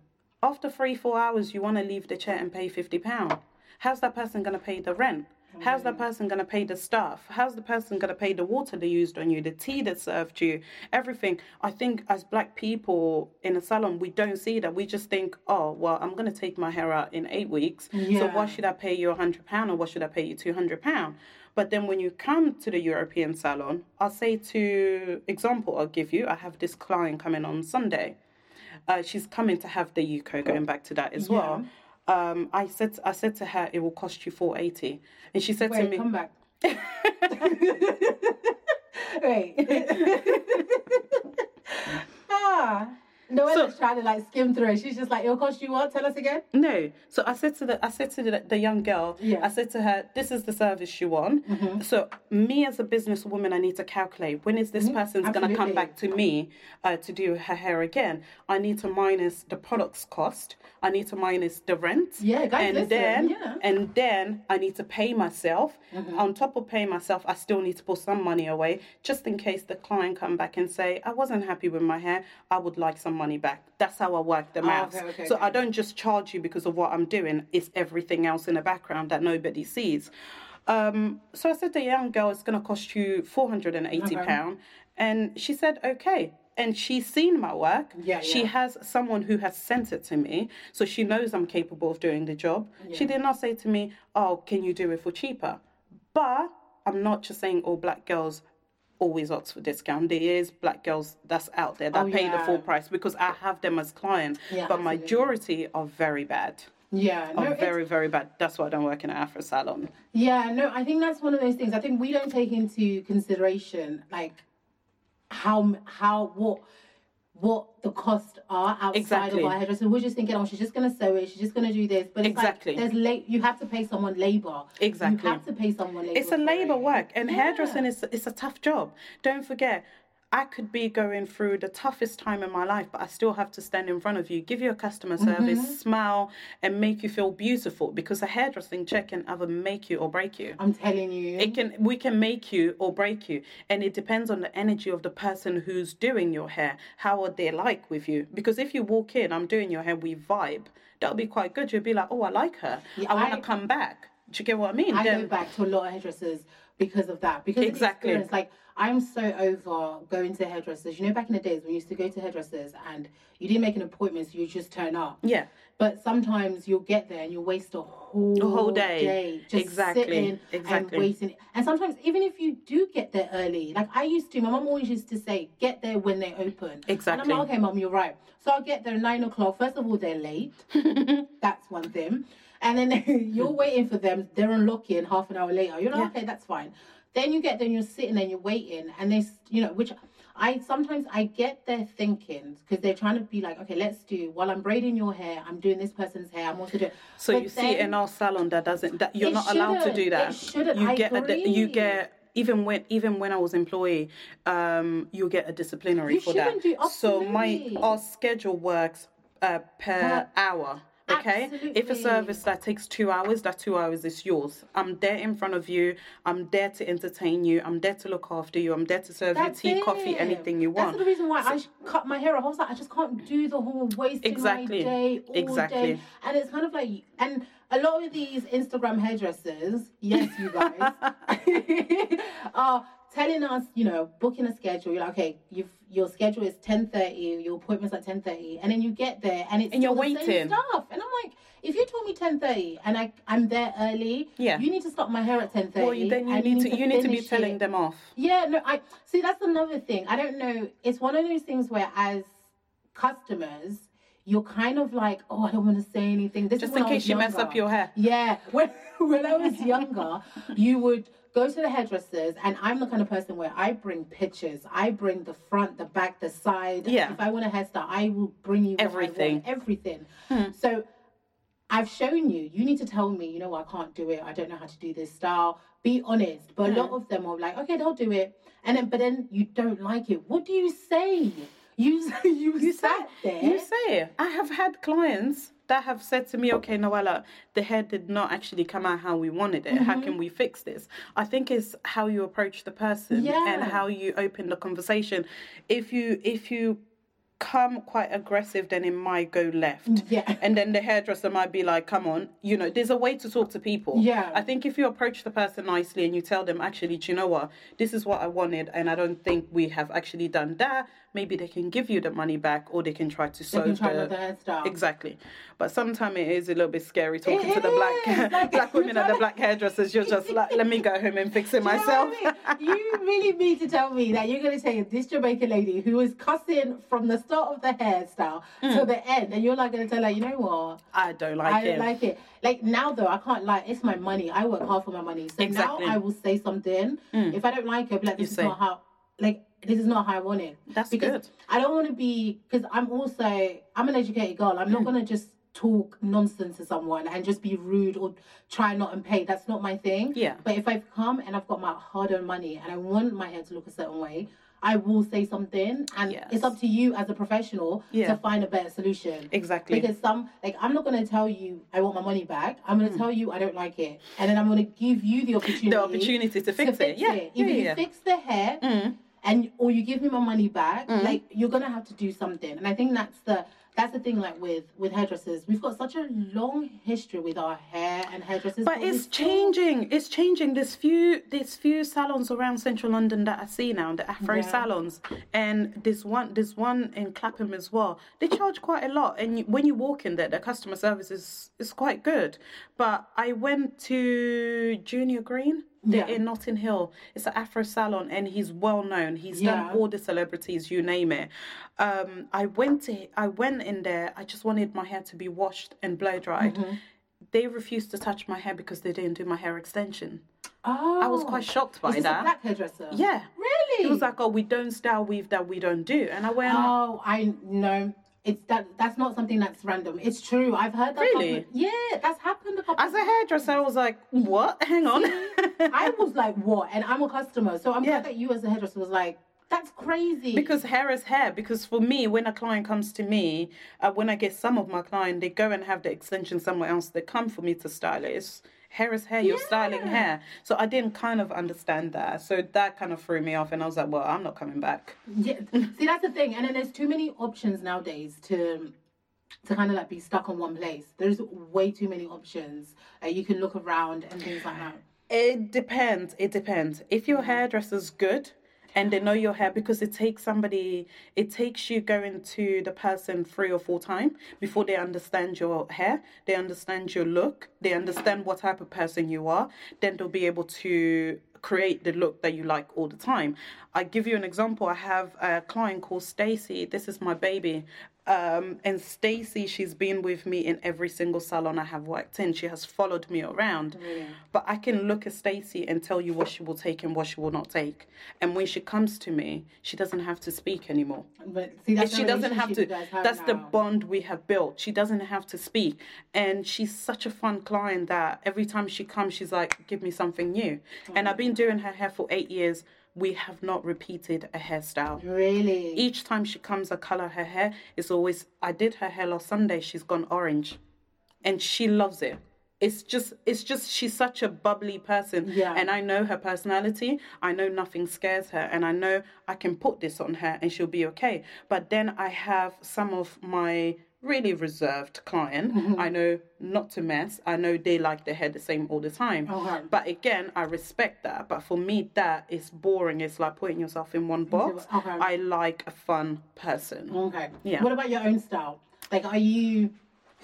after three four hours you want to leave the chair and pay 50 pound how's that person going to pay the rent how's that person going to pay the staff how's the person going to pay the water they used on you the tea that served you everything i think as black people in a salon we don't see that we just think oh well i'm going to take my hair out in eight weeks so Yeah. why should i pay you a 100 pound or why should i pay you 200 pound But then when you come to the European salon, I'll say to example, I'll give you. I have this client coming on Sunday. Uh, she's coming to have the Yuko. Going back to that as well. Um, I said I said to her it will cost you four eighty, and she said to Wait, me, come back. Wait. ah. No one So- trying to like skim through it. She's just like, it'll cost you what? Tell us again. No. So I said to the I said to the, the young girl, Yeah. I said to her, this is the service you want. Mm-hmm. So me as a businesswoman, I need to calculate when is this person's going to come Mm-hmm. Back to me uh, to do her hair again. I need to minus the product's cost. I need to minus the rent. Yeah, guys, and listen, then yeah. Mm-hmm. and then I need to pay myself. On top of paying myself, I still need to put some money away just in case the client come back and say I wasn't happy with my hair. I would like some money back. That's how I work them Oh, out. okay, okay, so okay. I don't just charge you because of what I'm doing. It's everything else in the background that nobody sees. Um, so I said the young girl it's going to cost you four hundred and eighty pound, and she said okay. And she's seen my work. Yeah, She yeah. has someone who has sent it to me, so she knows I'm capable of doing the job. She did not say to me, "Oh, can you do it for cheaper?" But I'm not just saying all black girls always opt for discount. There is black girls that's out there that Oh, pay the full price because I have them as clients. Yeah, but absolutely. majority are very bad. Yeah. No, Are very, very bad. That's why I don't work in an Afro salon. Yeah, no, I think that's one of those things. I think we don't take into consideration like how how what what the costs are outside Exactly. of our hairdresser. We're just thinking, oh, she's just gonna sew it, she's just gonna do this. But Exactly. like there's late you have to pay someone labor. Exactly. You have to pay someone labor. It's a labor it. work, and Yeah. hairdressing is it's a tough job. Don't forget. I could be going through the toughest time in my life, but I still have to stand in front of you, give you a customer service, Mm-hmm. smile, and make you feel beautiful. Because a hairdressing check can either make you or break you. I'm telling you. It can we can make you or break you, and it depends on the energy of the person who's doing your hair. How are they like with you? Because if you walk in, I'm doing your hair, we vibe. That'll be quite good. You'll be like, oh, I like her. Yeah, I want to I- come back. Do you get what I mean? I Then- go back to a lot of hairdressers because of that. Because Exactly. experience. Like I'm so over going to hairdressers. You know, back in the days when you used to go to hairdressers and you didn't make an appointment, so you just turn up. yeah. But sometimes you'll get there and you'll waste a whole, whole day. just Exactly, sitting exactly. and waiting. And sometimes even if you do get there early, like I used to, my mom always used to say, get there when they open. Exactly. And I'm like, okay, mom, you're right. So I'll get there nine o'clock. First of all, they're late. that's one thing. And then you're waiting for them. They're unlocking half an hour later. You're like, okay, that's fine. Then you get there you're sitting and you're waiting. And they, you know, which I sometimes I get their thinking because they're trying to be like, okay, let's do while I'm braiding your hair, I'm doing this person's hair. I'm also doing. So But you see then- in our salon that doesn't that you're not allowed to do that. Shouldn't. You I get a you get even when even when I was employee, um, you get a disciplinary You for that. so my our schedule works uh, per Per- hour. Okay, if a service that takes two hours, that two hours is yours. I'm there in front of you. I'm there to entertain you. I'm there to look after you. I'm there to serve That's you tea, coffee, anything you want. That's the reason why I sh- cut my hair off. I was like, I just can't do the whole wasting Exactly. my day all Exactly. day. And it's kind of like, and a lot of these Instagram hairdressers, yes, you guys, are telling us, you know, booking a schedule. You're like, okay, you've your schedule is ten thirty, your appointment's at ten thirty, and then you get there and it's And you're still the same waiting. stuff. And I'm like, if you told me ten thirty and I I'm there early, Yeah. you need to stop my hair at ten thirty. well, then you need to you need to be telling it. them off. Yeah, no, I see. That's another thing. I don't know. It's one of those things where, as customers, you're kind of like, oh, I don't want to say anything. This Just in case you mess up your hair. Yeah, when when I was younger, you would go to the hairdressers, and I'm the kind of person where I bring pictures. I bring the front, the back, the side. Yeah. If I want a hairstyle, I will bring you want, Everything. Hmm. everything. So. I've shown you. You need to tell me, you know, I can't do it. I don't know how to do this style. Be honest. But a lot of them are like, okay, they'll do it. And then, but then you don't like it. What do you say? You you, You sat say, there. you say. I have had clients that have said to me, okay, Noella, the hair did not actually come out how we wanted it. How Mm-hmm. can we fix this? I think it's how you approach the person and how you open the conversation. If you if you come quite aggressive, then it might go left. Yeah. And then the hairdresser might be like, come on, you know, there's a way to talk to people. Yeah. I think if you approach the person nicely and you tell them, actually, do you know what? This is what I wanted, and I don't think we have actually done that. Maybe they can give you the money back or they can try to They sew can the hairstyle. Exactly. But sometimes it is a little bit scary talking It to the black like, black women and the black hairdressers. You're just like, let me go home and fix it Do you know myself. I mean? you really mean to tell me that you're going to say this Jamaican lady who was cussing from the start of the hairstyle to mm. the end, and you're like going to tell her, you know what? I don't like I it. don't like it. Like now though, I can't lie. It's my money. I work hard for my money. So Exactly. now I will say something. Mm. If I don't like it, I'll be like You this is say. not how. Like this is not how I want it. That's because good. I don't want to be because I'm also I'm an educated girl. I'm Mm. not gonna just talk nonsense to someone and just be rude or try not and pay. That's not my thing. Yeah. But if I've come and I've got my hard-earned money and I want my hair to look a certain way, I will say something, and Yes. it's up to you as a professional Yeah. to find a better solution. Exactly. Because some like I'm not gonna tell you I want my money back. I'm gonna tell you I don't like it, and then I'm gonna give you the opportunity. Mm. the opportunity to fix, it. Yeah. Either Yeah. you yeah. fix the hair, Mm. And or you give me my money back. Mm. Like you're gonna have to do something, and I think that's the that's the thing. Like with with hairdressers, we've got such a long history with our hair and hairdressers. But we it's changing. It's changing. There's few there's few salons around central London that I see now, the Afro Yeah. salons, and there's one there's one in Clapham as well. They charge quite a lot, and you, when you walk in there, the customer service is is quite good. But I went to Junior Green. They're Yeah. in Notting Hill. It's an Afro salon, and he's well known. He's Yeah. done all the celebrities, you name it. Um, I went to I went in there. I just wanted my hair to be washed and blow dried Mm-hmm. they refused to touch my hair because they didn't do my hair extension. Oh, I was quite shocked by Is this a that. black hairdresser? Yeah. Really? It was like, oh, we don't style weave that we don't do. And I went, Oh, I know. It's that. That's not something that's random. It's true. I've heard that. Really? couple- yeah, that's happened a couple. as a hairdresser, I was like, what? Hang on. I was like, what? And I'm a customer, so I'm Yeah. glad that you, as a hairdresser, was like, that's crazy. because hair is hair. Because for me, when a client comes to me, uh, when I get some of my client, they go and have the extension somewhere else. They come for me to style it. It's, hair is hair. You're styling hair. So I didn't kind of understand that. So that kind of threw me off. And I was like, well, I'm not coming back. Yeah, see that's the thing, and then there's too many options nowadays to to kind of like be stuck on one place. There's way too many options. Uh, you can look around and things like that. It depends. It depends. If your hairdresser's good and they know your hair, because it takes somebody, it takes you going to the person three or four times before they understand your hair, they understand your look, they understand what type of person you are, then they'll be able to create the look that you like all the time. I give you an example. I have a client called Stacy. This is my baby. Um, and Stacy, she's been with me in every single salon I have worked in. She has followed me around. But I can look at Stacy and tell you what she will take and what she will not take. And when she comes to me, she doesn't have to speak anymore. But see, that's she the doesn't have to. have That's the bond we have built. She doesn't have to speak, and she's such a fun client that every time she comes, she's like, "Give me something new." And I've been doing her hair for eight years. We have not repeated a hairstyle. Really? Each time she comes, I color her hair. It's always. I did her hair last Sunday. She's gone orange, and she loves it. It's just, it's just, she's such a bubbly person. Yeah. And I know her personality. I know nothing scares her. And I know I can put this on her and she'll be okay. But then I have some of my really reserved client. Mm-hmm. I know not to mess. I know they like their hair the same all the time. Okay. But again, I respect that. But for me, that is boring. It's like putting yourself in one box. Okay. I like a fun person. Okay. Yeah. What about your own style? Like, are you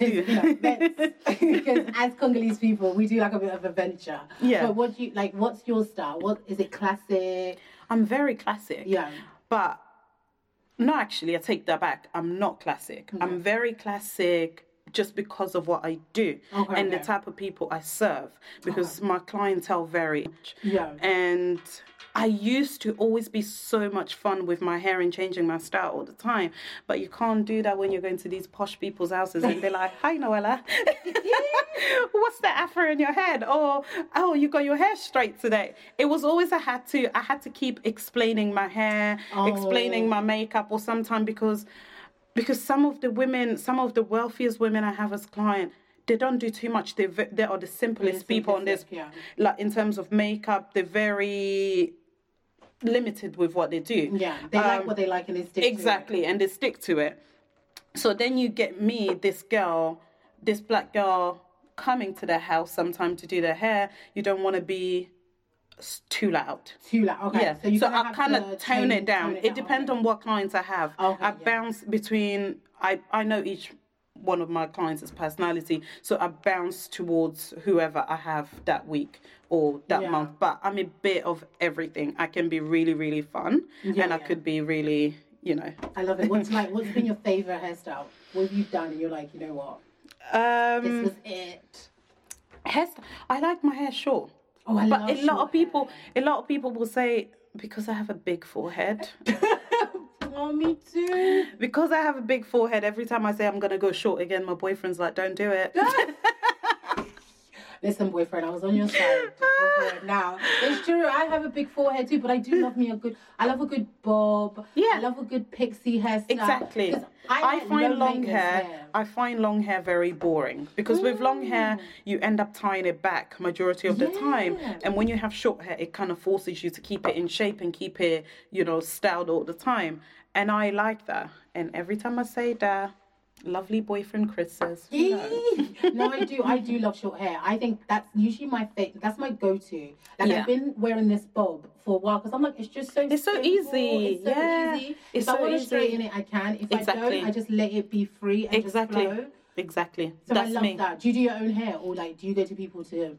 because as Congolese people, we do like a bit of adventure. Yeah. But what do you like? What's your style? What is it? Classic? I'm very classic. Yeah. But no, actually, I take that back. I'm not classic. I'm mm-hmm. very classic just because of what I do Okay, and the type of people I serve because my clientele vary. Yeah. And I used to always be so much fun with my hair and changing my style all the time. But you can't do that when you're going to these posh people's houses and they're like, Hi, Noella. What's the afro in your head? Or, oh, you got your hair straight today. It was always I had to, I had to keep explaining my hair, oh. explaining my makeup, or sometime because, because some of the women, some of the wealthiest women I have as client, they don't do too much. They they are the simplest people on this, yeah. like in terms of makeup. They're very limited with what they do. Yeah. They like what they like and they stick to it. Um, Exactly, and they stick to it. So then you get me, this girl, this black girl, coming to their house sometime to do their hair. You don't want to be too loud. Too loud. Okay. Yeah, So you I kind of tone, it down. It depends on what clients I have. Okay, I yeah. bounce between. I I know each one of my clients' personality, so I bounce towards whoever I have that week or that Yeah. month. But I'm a bit of everything. I can be really really fun, Yeah, and I could be really you know. I love it. What's like? What's been your favorite hairstyle? What have you done? And you're like, you know what? Um, This was it. hairst- I like my hair short. Oh, I But love a lot of people, a lot of people will say because I have a big forehead. oh, me too. because I have a big forehead, every time I say I'm gonna go short again, my boyfriend's like, "Don't do it." Listen, boyfriend, I was on your side. Go for it. now, it's true. I have a big forehead too, but I do love me a good. I love a good bob. Yeah. I love a good pixie hairstyle. Exactly. I, like find long maintenance hair, I find long hair very boring because with long hair mm. you end up tying it back majority of the time, Yeah. and when you have short hair, it kind of forces you to keep it in shape and keep it, you know, styled all the time. And I like that. And every time I say that, lovely boyfriend Chris says, "No." No, I do. I do love short hair. I think that's usually my favorite. That's my go-to. Like Yeah. I've been wearing this bob for a while because I'm like, it's just so. It's so simple, easy. It's so Yeah. easy. It's if I want to straighten it, I can. If I don't, I just let it be free and Exactly. just flow. Exactly. So That's I love me. that. Do you do your own hair or like do you go to people to?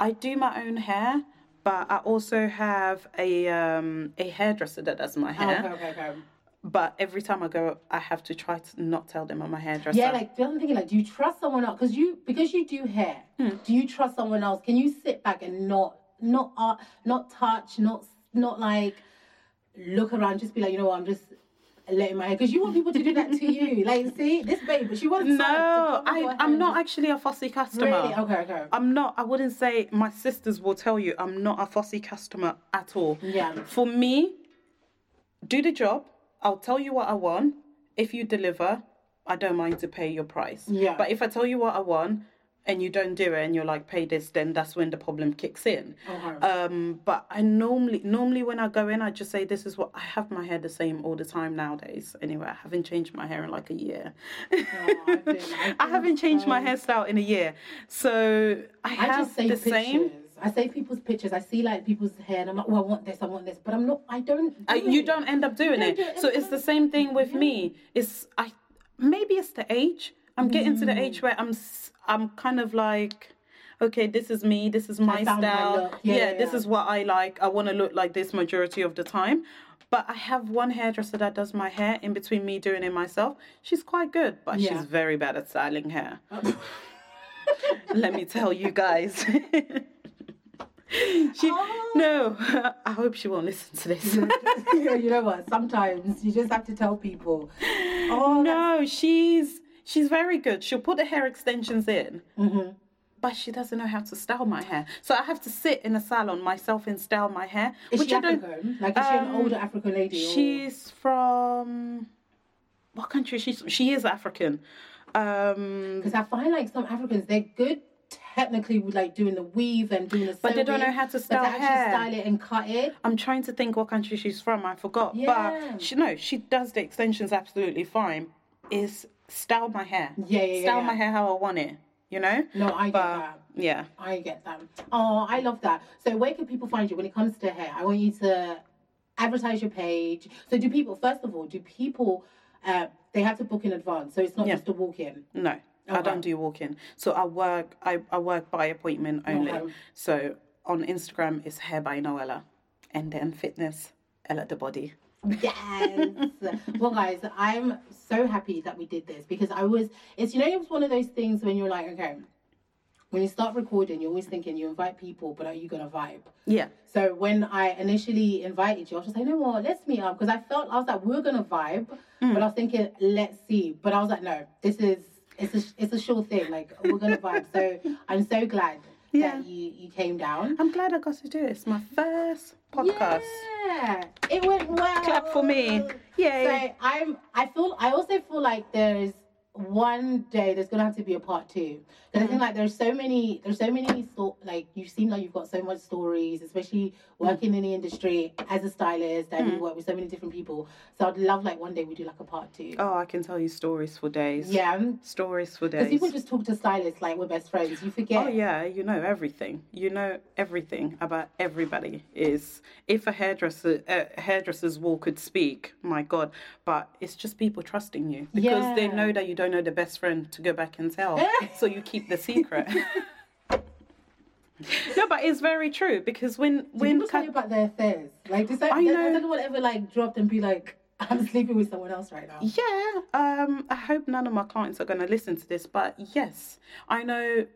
I do my own hair, but I also have a um a hairdresser that does my Oh, hair. okay, okay, okay. But every time I go, I have to try to not tell them I'm a hairdresser. Yeah, like the other thing, like, do you trust someone else? Because you, because you do hair, Hmm. do you trust someone else? Can you sit back and not, not, uh, not touch, not, not like look around, just be like, you know what, I'm just letting my hair. Because you want people to do that to you. Like, see, this babe, she wants no, to I I'm not actually a fussy customer. Really? Okay, okay. I'm not. I wouldn't say my sisters will tell you I'm not a fussy customer at all. Yeah. For me, do the job. I'll tell you what I want. If you deliver, I don't mind to pay your price. Yeah. But if I tell you what I want and you don't do it and you're like pay this, then that's when the problem kicks in. Okay. Um, but I normally normally when I go in, I just say this is what I have my hair the same all the time nowadays. Anyway, I haven't changed my hair in like a year. Oh, I've been- I've I been haven't changed my hairstyle in a year, so I I have the pictures. same. I save people's pictures. I see like people's hair, and I'm like, oh, I want this, I want this, but I'm not. I don't. Uh, you it. don't end up doing it. do it So it's the same thing with me. It's I maybe it's the age. I'm getting to the Mm. age where I'm I'm kind of like okay, this is me, this is my found my style. Yeah, yeah, this is what I like. I want to look like this majority of the time. But I have one hairdresser that does my hair in between me doing it myself. She's quite good, but Yeah. she's very bad at styling hair. Let me tell you guys. she Oh. no, I hope she won't listen to this. you know what? Sometimes you just have to tell people. Oh no, she's she's very good. She'll put the hair extensions in, Mm-hmm. but she doesn't know how to style my hair. So I have to sit in a salon myself and style my hair, Is which she I don't. African? Like, is she an Um, older African lady? Or... She's from what country? She's she is African. Um, Because I find like some Africans, they're good technically like doing the weave and doing the But they don't know how to but style to hair. style it and cut it. I'm trying to think what country she's from. I forgot. Yeah. But she no, she does the extensions absolutely fine. Is style my hair. Yeah, yeah, yeah, Style yeah. my hair how I want it. You know. No, I get that. yeah. I get that. Oh, I love that. So where can people find you when it comes to hair? I want you to advertise your page. So do people first of all, do people uh they have to book in advance, so it's not Yeah. just a walk in. No, I don't do walk-in. So I work. I, I work by appointment only. Okay. So on Instagram it's hair by Noella, and then fitness Ella the body. Yes. well, guys, I'm so happy that we did this because I was. It's you know it was one of those things when you're like, okay, when you start recording, you're always thinking you invite people, but are you gonna vibe? Yeah. So when I initially invited you, I was just like, you know what, let's meet up because I felt I was like, we're gonna vibe, Mm. but I was thinking, let's see. But I was like, no, this is it's a it's a sure thing. Like we're gonna vibe. So I'm so glad Yeah. that you you came down. I'm glad I got to do this. My first podcast. Yeah, it went well. Clap for me. Yay. So I'm. I feel. I also feel like there's one day there's gonna have to be a part two. Because I think like there's so many, there's so many sto- like you seem like you've got so much stories, especially working in the industry as a stylist and you work with so many different people. So I'd love like one day we do like a part two. Oh, I can tell you stories for days. Yeah, Stories for days. because people just talk to stylists like we're best friends. You forget. Oh yeah, you know everything. You know everything about everybody. Is if a hairdresser, uh, hairdresser's wall could speak, my God! But it's just people trusting you because they know that you don't know the best friend to go back and tell, so you keep the secret. no, but it's very true because when Do when people tell you about their affairs? Like, does, that, I does, know. does anyone ever like dropped and be like, I'm sleeping with someone else right now? Yeah, um, I hope none of my clients are going to listen to this, but yes, I know,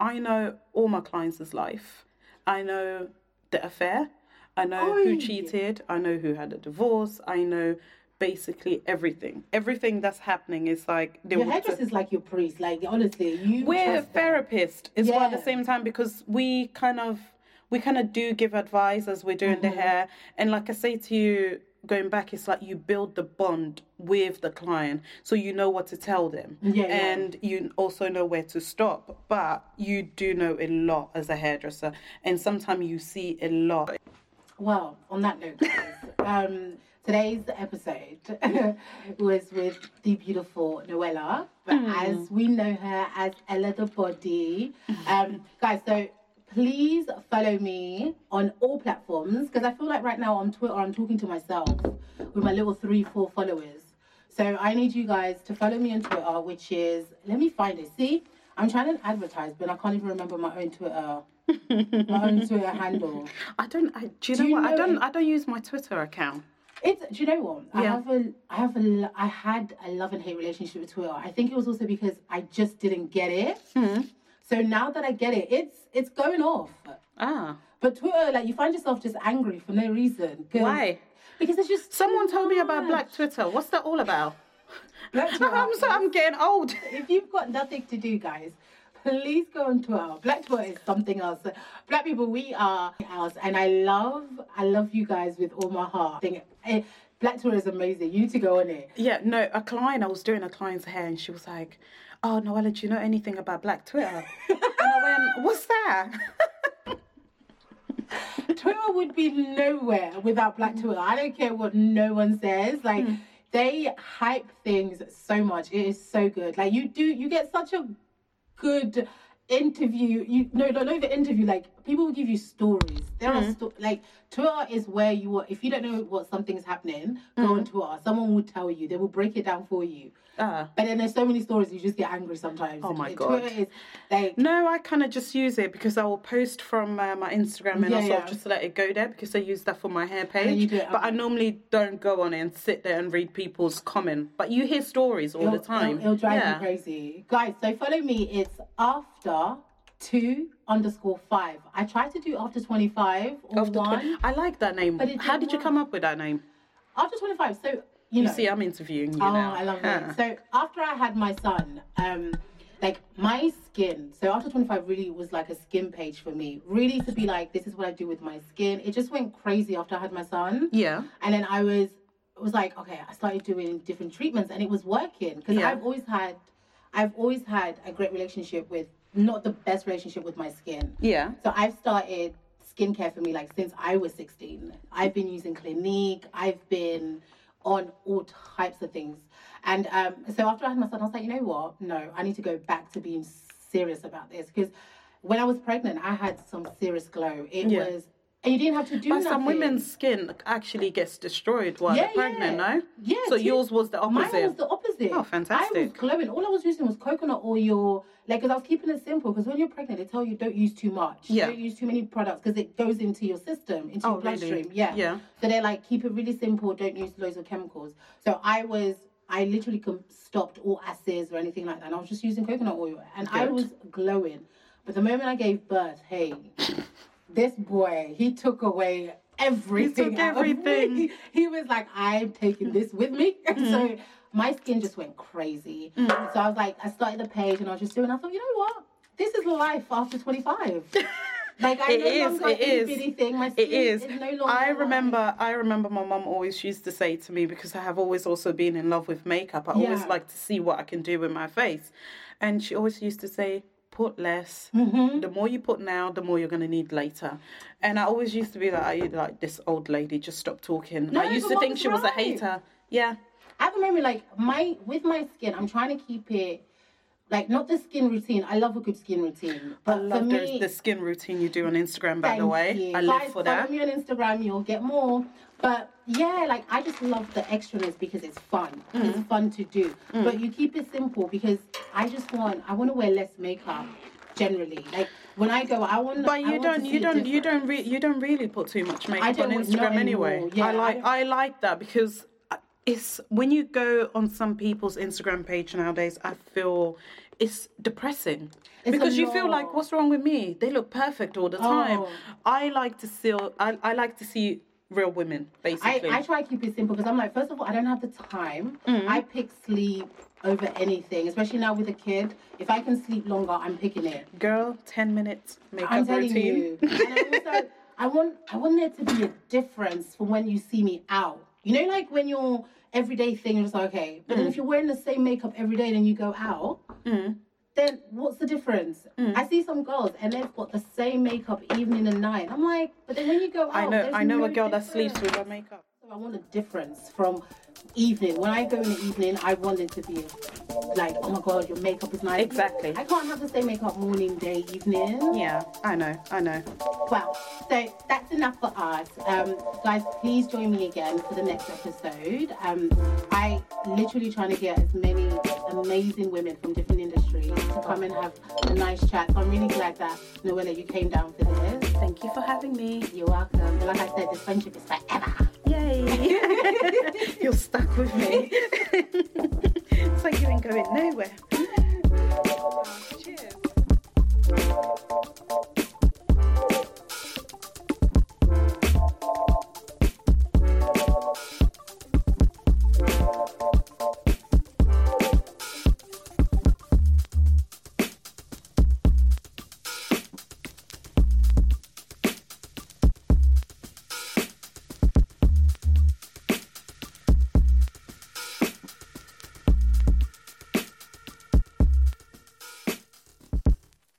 I know all my clients' life. I know the affair. I know Oi. who cheated. I know who had a divorce. I know basically everything. Everything that's happening is like Your hairdresser is like your priest. Like, honestly, you. we're therapists as well at the same time because we kind of we kind of do give advice as we're doing Mm-hmm. the hair and like i say to you going back it's like you build the bond with the client so you know what to tell them Yeah, yeah. and you also know where to stop but you do know a lot as a hairdresser and sometimes you see a lot Well, on that note, guys, um, today's episode was with the beautiful Noella, but as we know her as Ella the Body. Um, guys, so please follow me on all platforms because I feel like right now on Twitter I'm talking to myself with my little three, four followers. So I need you guys to follow me on Twitter, which is let me find it. See, I'm trying to advertise, but I can't even remember my own Twitter, my own Twitter handle. i don't I, do you Do know you what i don't it- i don't use my twitter account It's. Do you know what? I Yeah. have a. I have a. I had a love and hate relationship with Twitter. I think it was also because I just didn't get it. Hmm. So now that I get it, it's it's going off. ah But Twitter, like you find yourself just angry for no reason. why Because it's just someone told me about black twitter what's that all about Black Twitter. i'm so i'm getting old if you've got nothing to do, guys, please go on Twitter. Black Twitter is something else. Black people, we are else, and I love, I love you guys with all my heart. I think, eh, Black Twitter is amazing. You need to go on it. Yeah, no, a client, I was doing a client's hair and she was like, Oh, Noella, do you know anything about Black Twitter? and I went, What's that? Twitter would be nowhere without Black Twitter. I don't care what no one says. Like they hype things so much. It is so good. Like you do, you get such a good interview. You no, no, not even interview. Like people will give you stories. There are sto- like Twitter is where you are. If you don't know what something's happening, go on Twitter. Someone will tell you. They will break it down for you. Ah. But then there's so many stories you just get angry sometimes. Oh my Twitter God. is like No, I kind of just use it because I will post from uh, my Instagram and Yeah, sort yeah. of just let it go there because I use that for my hair page. it But I normally don't go on it and sit there and read people's comment. But you hear stories all the It'll- time. It'll, it'll drive yeah. you crazy. Guys, so follow me. It's after two underscore five. I tried to do after 25 or After one. twen- I like that name. But How didn't you come up with that name? After 25. So, you You know. see, I'm interviewing you oh, now. I love Huh. it. So, after I had my son, um, like my skin, so after 25 really was like a skin page for me. Really to be like, this is what I do with my skin. It just went crazy after I had my son. Yeah. And then I was it was like, okay, I started doing different treatments and it was working because Yeah. I've always had I've always had a great relationship with not the best relationship with my skin. Yeah. So I've started skincare for me like since I was 16. I've been using Clinique. I've been on all types of things. And um, so after I had my son, I was like, you know what? No, I need to go back to being serious about this because when I was pregnant, I had some serious glow. It Yeah. was, and you didn't have to do But nothing. some women's skin actually gets destroyed while Yeah, they're pregnant, yeah. no? Yeah, So yours was the opposite. Mine was the opposite. Oh, fantastic. I was glowing. All I was using was coconut oil. Like, because I was keeping it simple. Because when you're pregnant, they tell you don't use too much. Yeah. Don't use too many products because it goes into your system, into Oh, your bloodstream. really? Yeah. Yeah. So they're like, keep it really simple. Don't use loads of chemicals. So I was, I literally stopped all acids or anything like that. And I was just using coconut oil, and I was glowing. But the moment I gave birth, hey, this boy, he took away everything. took out me. everything. He was like, I'm taking this with me. Mm-hmm. so my skin just went crazy. So I was like, I started the page and I was just doing, I thought, you know what? This is life after 25. Like I It no is, longer it is. thing. My skin It is. no. I remember. I remember my mum always used to say to me because I have always also been in love with makeup. I always like to see what I can do with my face, and she always used to say, "Put less. Mm-hmm. The more you put now, the more you're gonna need later." And I always used to be like, "I like this old lady. Just stop talking." No, I used to think she was a hater. Yeah. I have a memory like my with my skin. I'm trying to keep it like not the skin routine. I love a good skin routine, I but for love the, the skin routine you do on Instagram, by the way. you. I live Guys, for that. Follow me on Instagram, you'll get more. But yeah, like I just love the extraness because it's fun. Mm. It's fun to do. But you keep it simple because I just want I want to wear less makeup generally. Like when I go, I want. But you want don't, you don't, you don't, re- you don't really put too much makeup on Instagram anyway. Yeah, I I like, don't- I, like that because it's when you go on some people's Instagram page nowadays. I feel it's depressing It's because you feel like, what's wrong with me? They look perfect all the time. Oh. I like to see, I, I like to see real women basically. I try to keep it simple because I'm like, first of all, I don't have the time. Mm. I pick sleep over anything, especially now with a kid. If I can sleep longer, I'm picking it. Girl, ten minutes makeup I'm telling routine. you. And I also, I want, I want there to be a difference from when you see me out. You know, like when your everyday thing is like, okay, but Mm. then if you're wearing the same makeup every day, then you go out. Then what's the difference? Mm. I see some girls and they've got the same makeup evening and night. I'm like, but then when you go out, I know, I know a no girl that sleeps difference. with her makeup. So I want a difference from evening. When I go in the evening, I want it to be like, oh my god, your makeup is nice. Exactly. I can't have the same makeup morning, day, evening. Yeah, I know, I know. Well, so that's enough for us. Um, guys, please join me again for the next episode. Um, I literally trying to get as many amazing women from different industries to come and have a nice chat. So I'm really glad that Noella, you came down for this. Thank you for having me. You're welcome. Like I said, this friendship is forever. Yay! You're stuck with me. it's like you ain't going nowhere. Cheers.